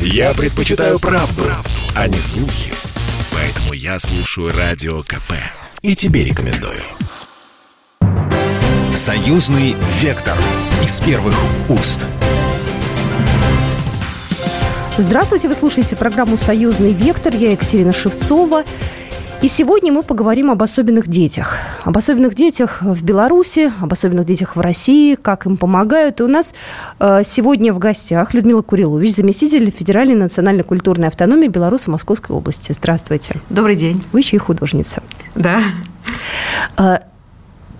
Я предпочитаю правду, правду, а не слухи. Поэтому я слушаю Радио КП. И тебе рекомендую. Союзный вектор из первых уст. Здравствуйте, вы слушаете программу «Союзный вектор». Я Екатерина Шевцова. И сегодня мы поговорим об особенных детях. Об особенных детях в Беларуси, об особенных детях в России, как им помогают. И у нас э, сегодня в гостях Людмила Курилович, заместитель Федеральной национальной культурной автономии Беларуси Московской области. Здравствуйте. Добрый день. Вы еще и художница. Да.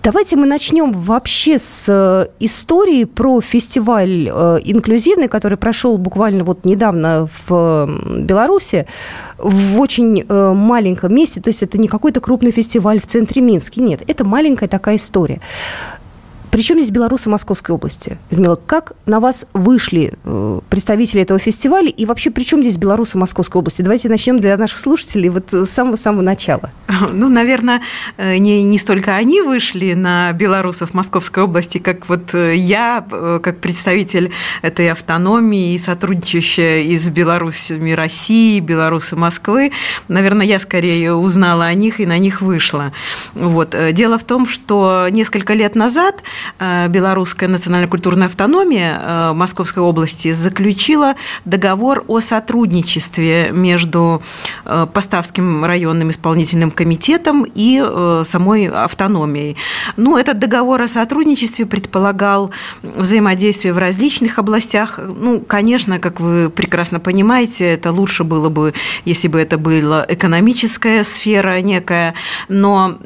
Давайте мы начнем вообще с э, истории про фестиваль э, инклюзивный, который прошел буквально вот недавно в Беларуси, в очень э, маленьком месте. То есть это не какой-то крупный фестиваль в центре Минске. Нет, это маленькая такая история. Причем здесь белорусы Московской области? Людмила, как на вас вышли э, представители этого фестиваля и вообще при чем здесь белорусы Московской области? Давайте начнем для наших слушателей вот с самого-самого начала. Ну, наверное, э, не, не столько они вышли на белорусов Московской области, как вот э, я, как представитель этой автономии и сотрудничающая из Беларусями России, белорусы Москвы, наверное, я скорее узнала о них и на них вышла. Вот. Дело в том, что несколько лет назад белорусская национальная культурная автономия э, Московской области заключила договор о сотрудничестве между э, Поставским районным исполнительным комитетом и самой автономией. Ну, этот договор о сотрудничестве предполагал взаимодействие в различных областях. Ну, конечно, как вы прекрасно понимаете, это лучше было бы, если бы это была экономическая сфера некая, но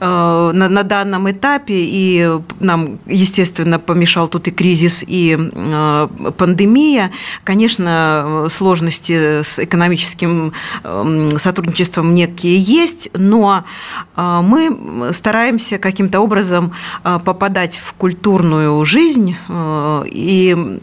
на данном этапе и нам, естественно, помешал тут и кризис, и э, пандемия. Конечно, сложности с экономическим эм, сотрудничеством некие есть, но э, мы стараемся каким-то образом э, попадать в культурную жизнь и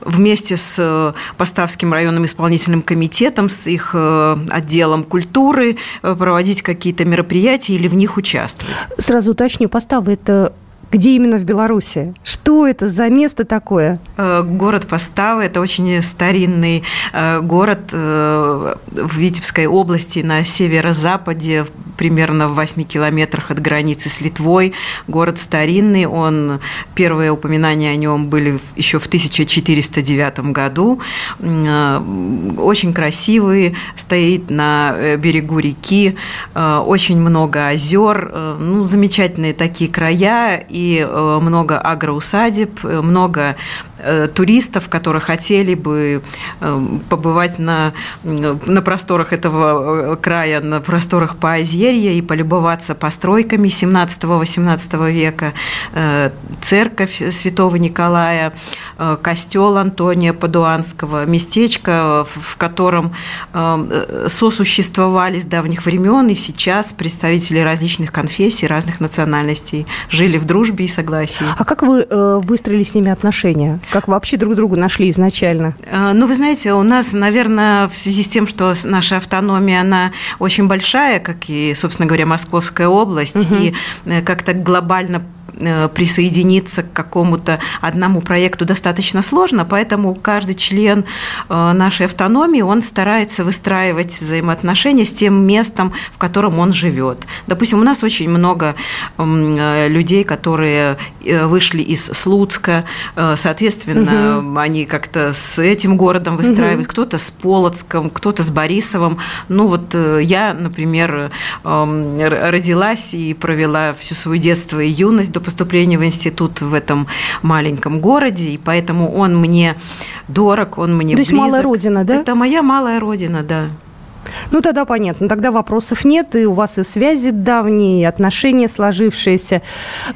вместе с Поставским районным исполнительным комитетом, с их отделом культуры проводить какие-то мероприятия или в них участвовать. Сразу уточню, Постава – это где именно в Беларуси? Что это за место такое? Э, город Поставы – это очень старинный э, город э, в Витебской области на северо-западе, примерно в 8 километрах от границы с Литвой. Город старинный, он, первые упоминания о нем были еще в 1409 году. Очень красивый, стоит на берегу реки, очень много озер, ну, замечательные такие края – и э, много агроусадеб, э, много туристов, которые хотели бы э, побывать на, на просторах этого э, края, на просторах Поозерья и полюбоваться постройками 17-18 века, церковь святого Николая, костел Антония Падуанского, местечко, в котором сосуществовали с давних времен, и сейчас представители различных конфессий, разных национальностей жили в дружбе и согласии. А как вы выстроили с ними отношения? Как вообще друг другу нашли изначально? Э, ну, вы знаете, у нас, наверное, в связи с тем, что наша автономия, она очень большая, как и, собственно говоря, Московская область, угу. и э, как-то глобально присоединиться к какому-то одному проекту достаточно сложно, поэтому каждый член э, нашей автономии, он старается выстраивать взаимоотношения с тем местом, в котором он живет. Допустим, у нас очень много э, людей, которые вышли из Слуцка, соответственно, угу. они как-то с этим городом выстраивают, угу. кто-то с Полоцком, кто-то с Борисовым. Ну вот я, например, родилась и провела всю свое детство и юность до поступления в институт в этом маленьком городе, и поэтому он мне дорог, он мне То есть малая родина, да? Это моя малая родина, да. Ну, тогда понятно. Тогда вопросов нет, и у вас и связи давние, и отношения сложившиеся.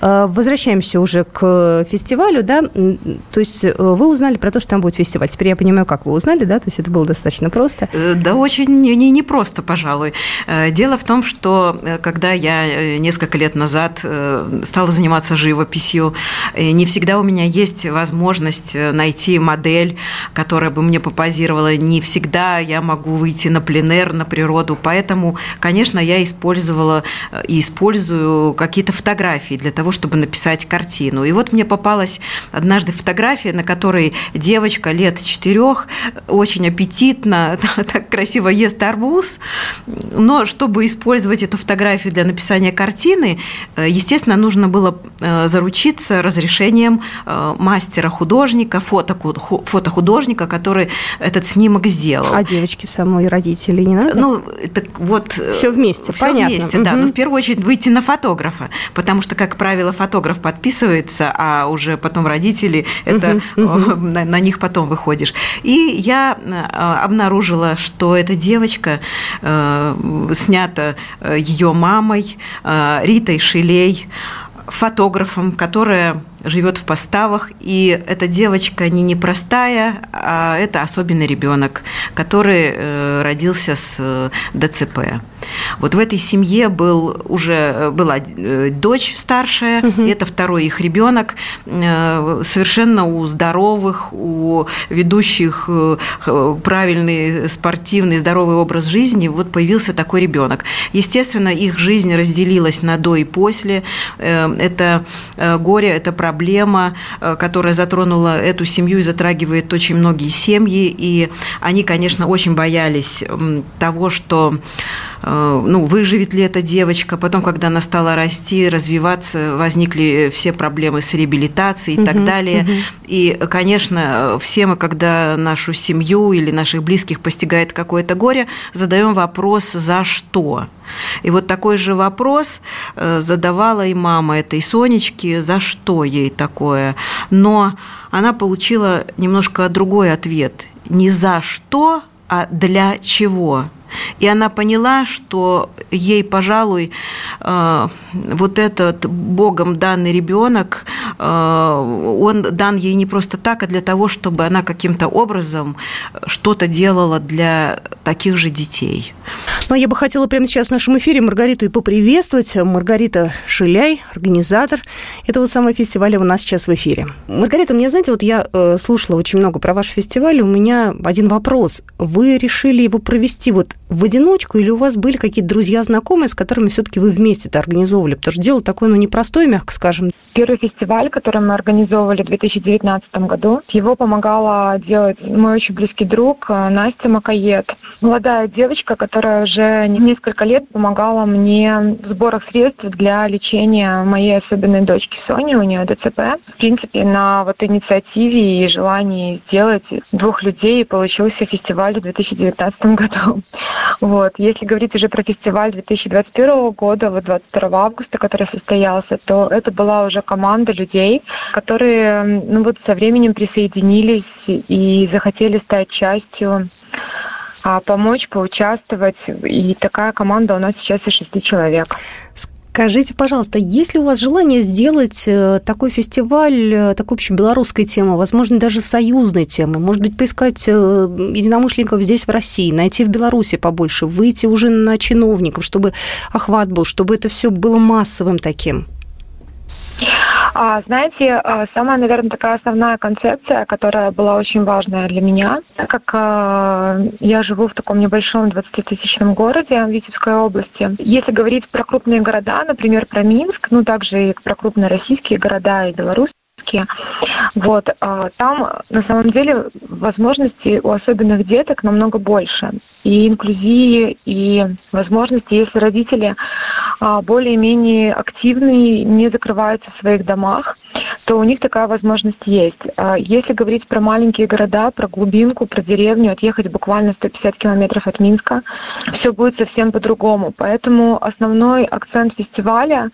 Э, возвращаемся уже к фестивалю, да? То есть э, вы узнали про то, что там будет фестиваль. Теперь я понимаю, как вы узнали, да? То есть это было достаточно просто. Э, да, очень не, не просто, пожалуй. Дело в том, что когда я несколько лет назад стала заниматься живописью, не всегда у меня есть возможность найти модель, которая бы мне попозировала. Не всегда я могу выйти на пленэр, на природу, поэтому, конечно, я использовала и использую какие-то фотографии для того, чтобы написать картину. И вот мне попалась однажды фотография, на которой девочка лет четырех очень аппетитно, так красиво ест арбуз, но чтобы использовать эту фотографию для написания картины, естественно, нужно было заручиться разрешением мастера-художника, фотохудожника, который этот снимок сделал. А девочки самой родители не надо? Ну, так вот... Все вместе, все понятно. вместе, да. Но в первую очередь выйти на фотографа, потому что, как правило, фотограф подписывается, а уже потом родители, это на, на них потом выходишь. И я э, обнаружила, что эта девочка э, снята э, ее мамой Ритой Шилей, фотографом, которая живет в поставах, и эта девочка не непростая, а это особенный ребенок, который э, родился с э, ДЦП. Вот в этой семье был уже э, была дочь старшая, угу. это второй их ребенок, совершенно у здоровых, у ведущих правильный спортивный здоровый образ жизни, вот появился такой ребенок. Естественно, их жизнь разделилась на до и после. Это горе, это проблема э, которая затронула эту семью и затрагивает очень многие семьи. И они, конечно, очень боялись того, что э, ну, выживет ли эта девочка. Потом, когда она стала расти, развиваться, возникли все проблемы с реабилитацией и угу, так далее. Угу. И, конечно, все мы, когда нашу семью или наших близких постигает какое-то горе, задаем вопрос «за что?». И вот такой же вопрос э, задавала и мама этой Сонечки, за что ей такое. Но она получила немножко другой ответ. Не за что, а для чего. И она поняла, что ей, пожалуй, э, вот этот Богом данный ребенок, э, он дан ей не просто так, а для того, чтобы она каким-то образом что-то делала для таких же детей. Но я бы хотела прямо сейчас в нашем эфире Маргариту и поприветствовать. Маргарита Шиляй, организатор этого самого фестиваля у нас сейчас в эфире. Маргарита, мне, знаете, вот я э, слушала очень много про ваш фестиваль, у меня один вопрос. Вы решили его провести вот в одиночку или у вас были какие-то друзья, знакомые, с которыми все-таки вы вместе это организовывали? Потому что дело такое, ну, непростое, мягко скажем. Первый фестиваль, который мы организовывали в 2019 году, его помогала делать мой очень близкий друг э, Настя Макаед. Молодая девочка, которая уже несколько лет помогала мне в сборах средств для лечения моей особенной дочки Сони, у нее ДЦП. В принципе, на вот инициативе и желании сделать двух людей получился фестиваль в 2019 году. Вот. Если говорить уже про фестиваль 2021 года, вот 22 августа, который состоялся, то это была уже команда людей, которые ну, вот со временем присоединились и захотели стать частью а помочь, поучаствовать. И такая команда у нас сейчас из шести человек. Скажите, пожалуйста, есть ли у вас желание сделать э, такой фестиваль, э, такой общебелорусской темы, возможно, даже союзной темы, может быть, поискать э, единомышленников здесь, в России, найти в Беларуси побольше, выйти уже на чиновников, чтобы охват был, чтобы это все было массовым таким? А, знаете, а, самая, наверное, такая основная концепция, которая была очень важная для меня, так как а, я живу в таком небольшом 20-тысячном городе Витебской области. Если говорить про крупные города, например, про Минск, ну также и про крупные российские города и Беларусь, вот, там на самом деле возможностей у особенных деток намного больше. И инклюзии, и возможности, если родители а, более-менее активные, не закрываются в своих домах, то у них такая возможность есть. А, если говорить про маленькие города, про глубинку, про деревню, отъехать буквально 150 километров от Минска, все будет совсем по-другому. Поэтому основной акцент фестиваля,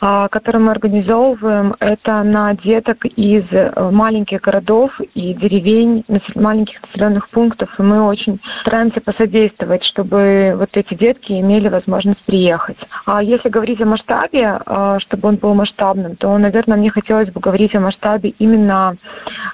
а, который мы организовываем, это на деток из э, маленьких городов и деревень, маленьких населенных пунктов. И мы очень стараемся посодействовать, чтобы вот эти детки имели возможность приехать. А если говорить о масштабе, а, чтобы он был масштабным, то, наверное, мне хотелось бы говорить о масштабе именно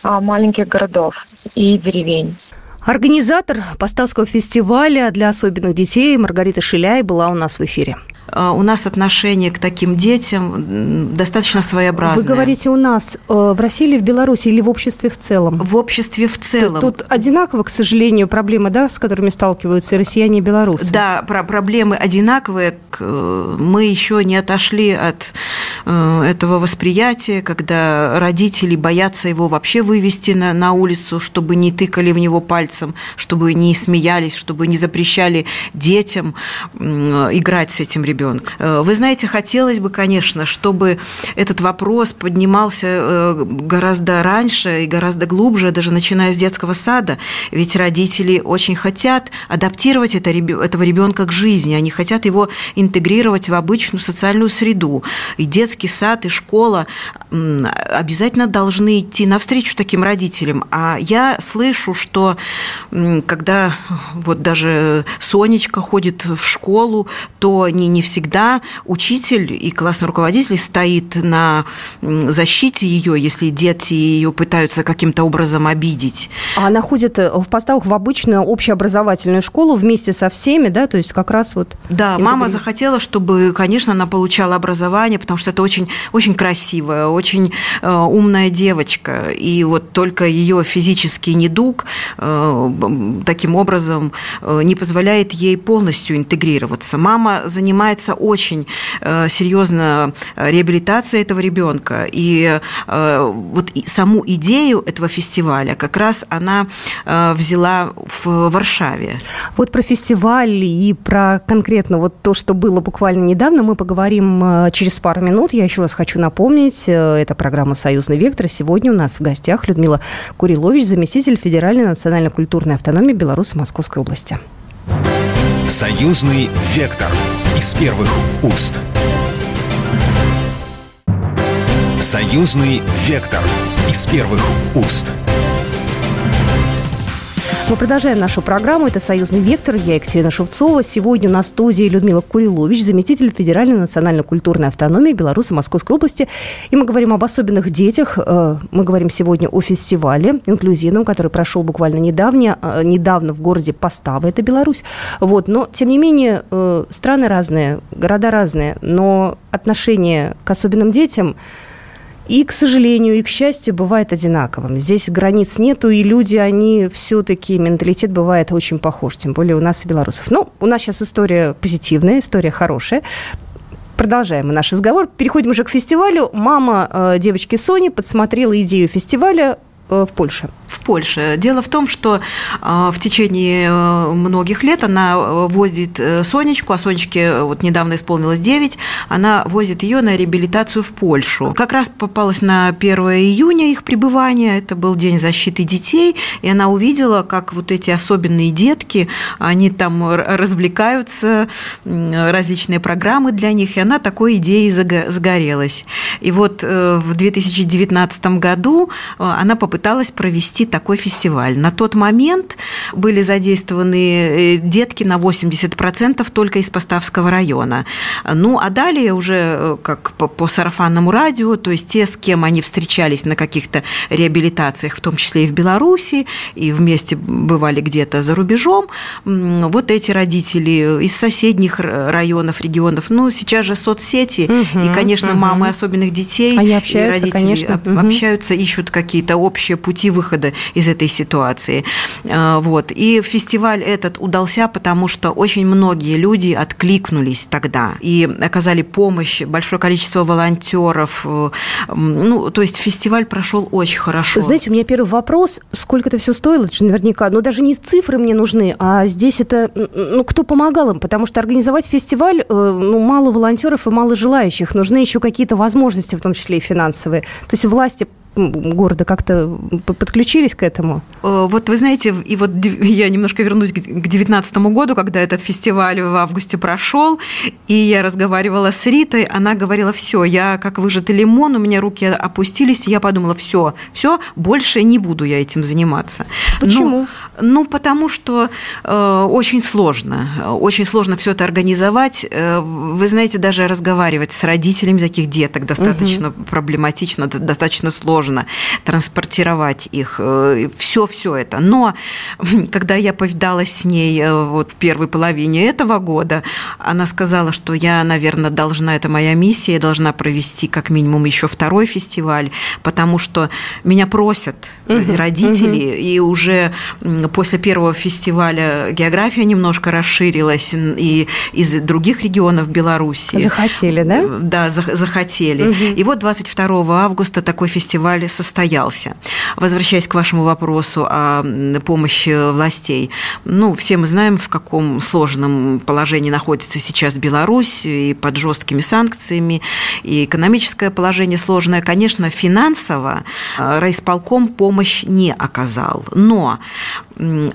а, маленьких городов и деревень. Организатор Поставского фестиваля для особенных детей Маргарита Шиляй была у нас в эфире. У нас отношение к таким детям достаточно своеобразное. Вы говорите у нас в России или в Беларуси, или в обществе в целом? В обществе в целом. Тут, тут одинаково, к сожалению, проблемы, да, с которыми сталкиваются и россияне, и белорусы? Да, про проблемы одинаковые. Мы еще не отошли от этого восприятия, когда родители боятся его вообще вывести на, на улицу, чтобы не тыкали в него пальцем, чтобы не смеялись, чтобы не запрещали детям играть с этим ребенком. Э, вы знаете, хотелось бы, конечно, чтобы этот вопрос поднимался э, гораздо раньше и гораздо глубже, даже начиная с детского сада, ведь родители очень хотят адаптировать это, этого ребенка к жизни, они хотят его интегрировать в обычную социальную среду. И детский сад, и школа обязательно должны идти навстречу таким родителям. А я слышу, что когда вот даже Сонечка ходит в школу, то не, не всегда учитель и классный руководитель стоит на защите ее, если дети ее пытаются каким-то образом обидеть. А она ходит э, в поставках в обычную общеобразовательную школу вместе со всеми, да, то есть как раз вот... Да, мама захотела, чтобы, конечно, она получала образование, потому что это очень, очень красивая, очень э, умная девочка, и вот только ее физический недуг э, таким образом э, не позволяет ей полностью интегрироваться. Мама занимается очень э, серьезно реабилитацией этого ребенка, и вот саму идею этого фестиваля как раз она взяла в Варшаве. Вот про фестиваль и про конкретно вот то, что было буквально недавно, мы поговорим через пару минут. Я еще раз хочу напомнить, это программа «Союзный вектор». Сегодня у нас в гостях Людмила Курилович, заместитель Федеральной национально-культурной автономии Беларуси Московской области. Союзный вектор из первых уст. Союзный вектор из первых уст. Мы продолжаем нашу программу. Это «Союзный вектор». Я Екатерина Шевцова. Сегодня на студии Людмила Курилович, заместитель Федеральной национально-культурной автономии Беларуси Московской области. И мы говорим об особенных детях. Э, мы говорим сегодня о фестивале инклюзивном, который прошел буквально недавно, э, недавно в городе Поставы, это Беларусь. Вот. Но, тем не менее, э, страны разные, города разные, но отношение к особенным детям – и, к сожалению, и к счастью, бывает одинаковым. Здесь границ нету, и люди, они все-таки, менталитет бывает очень похож, тем более у нас и белорусов. Ну, у нас сейчас история позитивная, история хорошая. Продолжаем наш разговор. Переходим уже к фестивалю. Мама э, девочки Сони подсмотрела идею фестиваля э, в Польше в Польше. Дело в том, что а, в течение э, многих лет она э, возит э, Сонечку, а Сонечке вот недавно исполнилось 9, она возит ее на реабилитацию в Польшу. Как раз попалась на 1 июня их пребывания, это был День защиты детей, и она увидела, как вот эти особенные детки, они там развлекаются, различные программы для них, и она такой идеей загорелась. И вот в 2019 году она попыталась провести провести такой фестиваль. На тот момент были задействованы э, детки на 80% только из Поставского района. Ну, а далее уже э, как по, по сарафанному радио, то есть те, с кем они встречались на каких-то реабилитациях, в том числе и в Беларуси, и вместе бывали где-то за рубежом, вот эти родители из соседних районов, регионов, ну, сейчас же соцсети, угу, и, конечно, угу. мамы особенных детей, они общаются, и родители конечно. общаются, ищут какие-то общие пути выхода из этой ситуации. Э, вот. И фестиваль этот удался, потому что очень многие люди откликнулись тогда и оказали помощь, большое количество волонтеров. Э, ну, то есть фестиваль прошел очень хорошо. Знаете, у меня первый вопрос, сколько это все стоило, это же наверняка, но даже не цифры мне нужны, а здесь это, ну, кто помогал им, потому что организовать фестиваль, э, ну, мало волонтеров и мало желающих, нужны еще какие-то возможности, в том числе и финансовые. То есть власти города как-то подключились к этому? Э, вот вы знаете, и вот я немножко вернусь к 2019 году, когда этот фестиваль в августе прошел, и я разговаривала с Ритой, она говорила, все, я как выжатый лимон, у меня руки опустились, и я подумала, все, все, больше не буду я этим заниматься. Почему? Ну, ну потому что э, очень сложно, очень сложно все это организовать. Э, вы знаете, даже разговаривать с родителями таких деток достаточно угу. проблематично, достаточно сложно сложно транспортировать их, все-все это. Но когда я повидалась с ней вот в первой половине этого года, она сказала, что я, наверное, должна, это моя миссия, должна провести как минимум еще второй фестиваль, потому что меня просят угу, родители, угу. и уже после первого фестиваля география немножко расширилась, и из других регионов Беларуси. Захотели, да? Да, захотели. Угу. И вот 22 августа такой фестиваль состоялся. Возвращаясь к вашему вопросу о помощи властей, ну, все мы знаем, в каком сложном положении находится сейчас Беларусь, и под жесткими санкциями, и экономическое положение сложное. Конечно, финансово э, райисполком помощь не оказал, но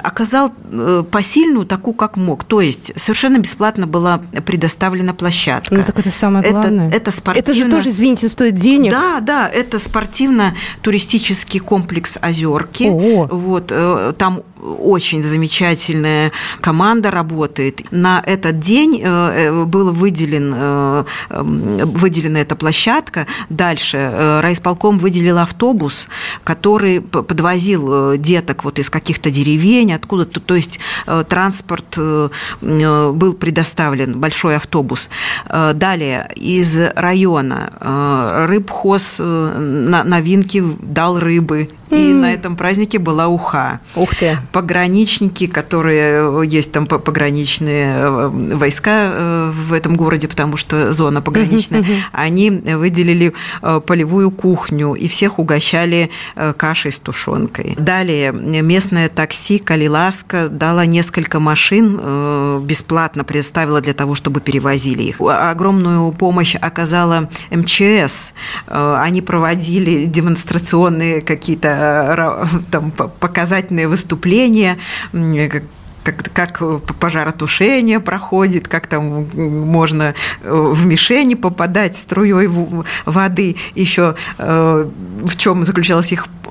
оказал э, посильную такую, как мог. То есть совершенно бесплатно была предоставлена площадка. Ну так это самое главное. Это, это, спортивно... это же тоже, извините, стоит денег. Да, да, это спортивно-туристический комплекс «Озерки». О. Вот, э, там очень замечательная команда работает. На этот день э, был выделен, выделена эта площадка. Дальше райисполком выделил автобус, который подвозил деток вот из каких-то деревень откуда-то, то есть э, транспорт э, э, был предоставлен, большой автобус. Далее, из района рыбхоз на новинки дал рыбы и на этом празднике была уха. Ух ты. Пограничники, которые есть там пограничные э, войска э, в этом городе, потому что зона пограничная, они выделили э, полевую кухню и всех угощали кашей с тушенкой. Далее местное такси Калиласка дало несколько машин бесплатно предоставила для того, чтобы перевозили их. Огромную помощь оказала МЧС. Они проводили демонстрационные какие-то Э, там, показательные выступления, как, как пожаротушение проходит, как там можно э, в мишени попадать струей воды, еще э, в чем заключалась их э,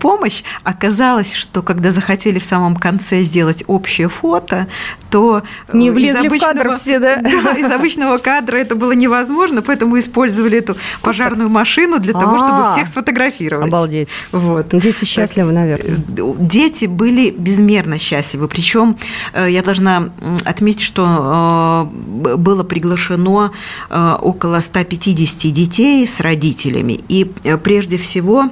помощь, оказалось, что когда захотели в самом конце сделать общее фото, то не влезли обычного, в кадр все, да? да? Из обычного кадра это было невозможно, поэтому использовали эту пожарную машину для того, чтобы а. всех сфотографировать. Обалдеть. Вот. Дети счастливы, наверное. Дети были безмерно счастливы, причем Э, я должна отметить, что э, было приглашено э, около 150 детей с родителями. И прежде всего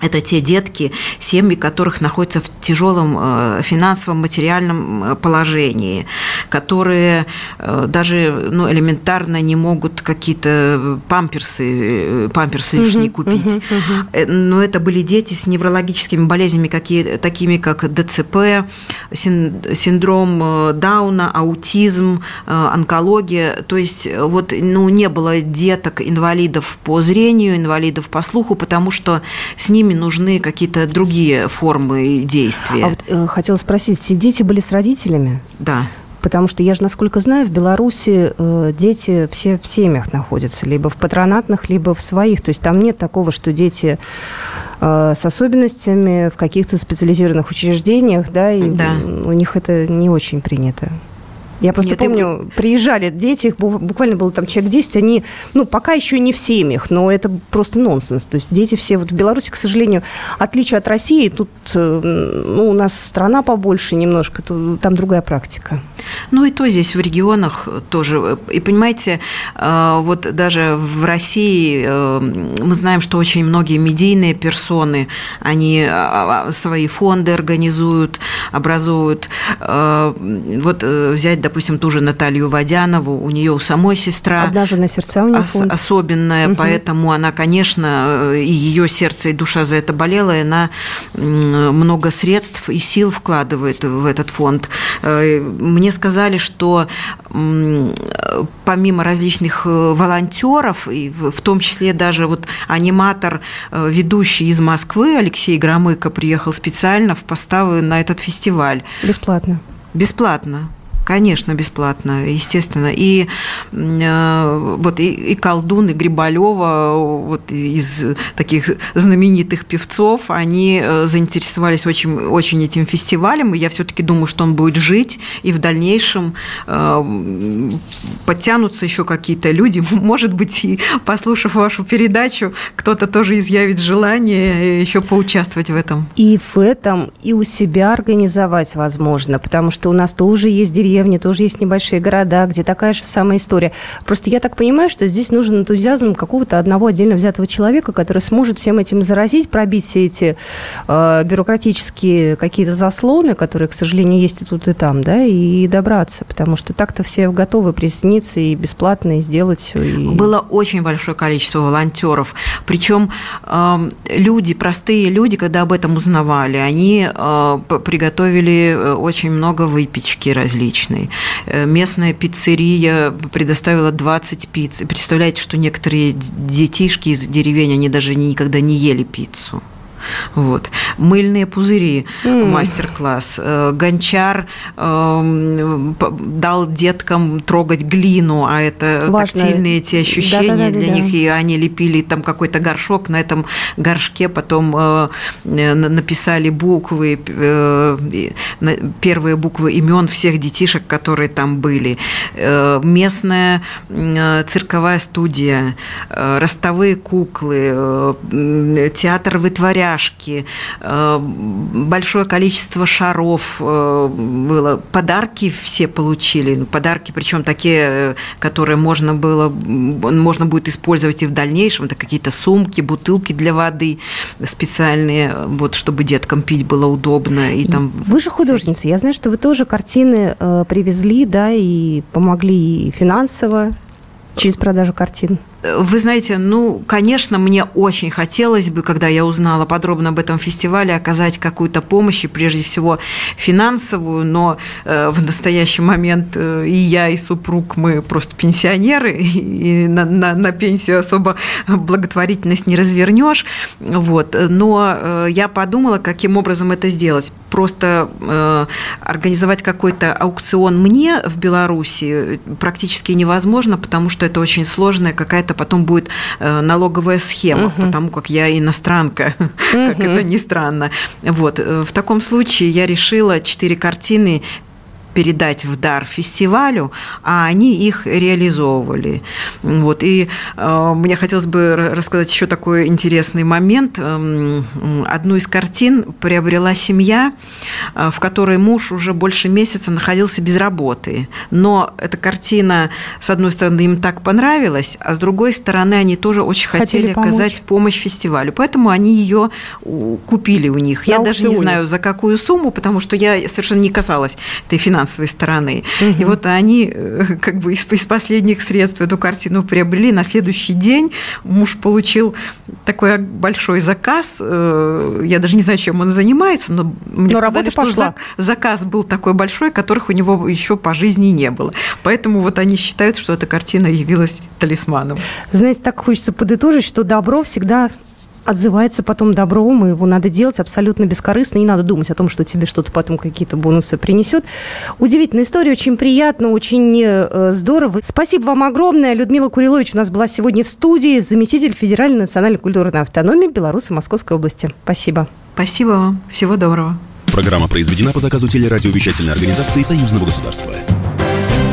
это те детки, семьи которых находятся в тяжелом э, финансовом, материальном э, положении, которые э, даже ну, элементарно не могут какие-то памперсы, памперсы лишние угу, купить. Угу, угу. Но это были дети с неврологическими болезнями, какие, такими как ДЦП, синдром Дауна, аутизм, онкология. То есть вот, ну, не было деток инвалидов по зрению, инвалидов по слуху, потому что с ними ними нужны какие-то другие формы действия. А вот э, хотела спросить, все дети были с родителями? Да. Потому что я же, насколько знаю, в Беларуси э, дети все в семьях находятся, либо в патронатных, либо в своих. То есть там нет такого, что дети э, с особенностями в каких-то специализированных учреждениях, да, и да. у них это не очень принято. Я просто Нет, помню, и... приезжали дети, их буквально было там человек 10, они, ну, пока еще не в семьях, но это просто нонсенс. То есть дети все вот в Беларуси, к сожалению, отличие от России, тут, э, ну, у нас страна побольше немножко, то, там другая практика. Ну и то здесь в регионах тоже. И понимаете, э, вот даже в России э, мы знаем, что очень многие медийные персоны, они а, а, свои фонды организуют, образуют. Э, вот взять, допустим, ту же Наталью Водянову, у нее у самой сестра. Обнаженное сердца у нее фонд. Особенная, угу. поэтому она, конечно, и ее сердце и душа за это болела, и она много средств и сил вкладывает в этот фонд. Мне сказали, что помимо различных э, волонтеров, и в том числе даже вот аниматор, э, ведущий из Москвы Алексей Громыко приехал специально в поставы на этот фестиваль. Бесплатно. Бесплатно. Конечно, бесплатно, естественно. И э, вот и, и колдун, и Грибалева, вот из таких знаменитых певцов, они э, заинтересовались очень, очень этим фестивалем, и я все-таки думаю, что он будет жить, и в дальнейшем э, подтянутся еще какие-то люди, может быть, и послушав вашу передачу, кто-то тоже изъявит желание еще поучаствовать в этом. И в этом, и у себя организовать возможно, потому что у нас тоже есть деревни, тоже есть небольшие города, где такая же самая история. Просто я так понимаю, что здесь нужен энтузиазм какого-то одного отдельно взятого человека, который сможет всем этим заразить, пробить все эти э, бюрократические какие-то заслоны, которые, к сожалению, есть и тут, и там, да, и добраться, потому что так-то все готовы присоединиться и бесплатно и сделать все. И... Было очень большое количество волонтеров, причем э, люди, простые люди, когда об этом узнавали, они э, приготовили э, очень много выпечки различной. Э, местная пиццерия предоставила 20 пиц. Представляете, что некоторые детишки из деревень, они даже никогда не ели пиццу. Вот. Мыльные пузыри, mm. мастер-класс. Э, гончар э, дал деткам трогать глину, а это Важно. тактильные эти ощущения да, да, да, для да. них, и они лепили там какой-то горшок, на этом горшке потом э, написали буквы, первые буквы имен всех детишек, которые там были. Местная цирковая студия, ростовые куклы, театр вытворя чашки, э, большое количество шаров э, было. Подарки все получили. Ну, подарки, причем такие, э, которые можно было, можно будет использовать и в дальнейшем. Это какие-то сумки, бутылки для воды специальные, вот, чтобы деткам пить было удобно. И там... Вы же художница. Я знаю, что вы тоже картины привезли, да, и помогли финансово через продажу картин. Вы знаете, ну, конечно, мне очень хотелось бы, когда я узнала подробно об этом фестивале, оказать какую-то помощь, и прежде всего финансовую, но э, в настоящий момент э, и я, и супруг, мы просто пенсионеры, и на, на, на пенсию особо благотворительность не развернешь. Вот. Но э, я подумала, каким образом это сделать. Просто организовать какой-то аукцион мне в Беларуси практически невозможно, потому что это очень сложная какая-то это потом будет э, налоговая схема, угу. потому как я иностранка, угу. как это ни странно. Вот. Э, в таком случае я решила четыре картины передать в дар фестивалю, а они их реализовывали. Вот. И э, мне хотелось бы рассказать еще такой интересный момент. Эм, одну из картин приобрела семья, э, в которой муж уже больше месяца находился без работы. Но эта картина, с одной стороны, им так понравилась, а с другой стороны, они тоже очень хотели, хотели оказать помощь фестивалю. Поэтому они ее купили у них. На я аукционе. даже не знаю, за какую сумму, потому что я совершенно не касалась этой финансовой финансовой стороны. Угу. И вот они э, как бы из, из последних средств эту картину приобрели. На следующий день муж получил такой большой заказ. Э, я даже не знаю, чем он занимается, но мне но сказали, что пошла. заказ был такой большой, которых у него еще по жизни не было. Поэтому вот они считают, что эта картина явилась талисманом. Знаете, так хочется подытожить, что добро всегда отзывается потом добром, и его надо делать абсолютно бескорыстно, не надо думать о том, что тебе что-то потом какие-то бонусы принесет. Удивительная история, очень приятно, очень э, здорово. Спасибо вам огромное. Людмила Курилович у нас была сегодня в студии, заместитель Федеральной национальной культурной автономии Беларуси Московской области. Спасибо. Спасибо вам. Всего доброго. Программа произведена по заказу телерадиовещательной организации Союзного государства.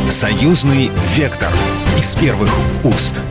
Союзный вектор из первых уст.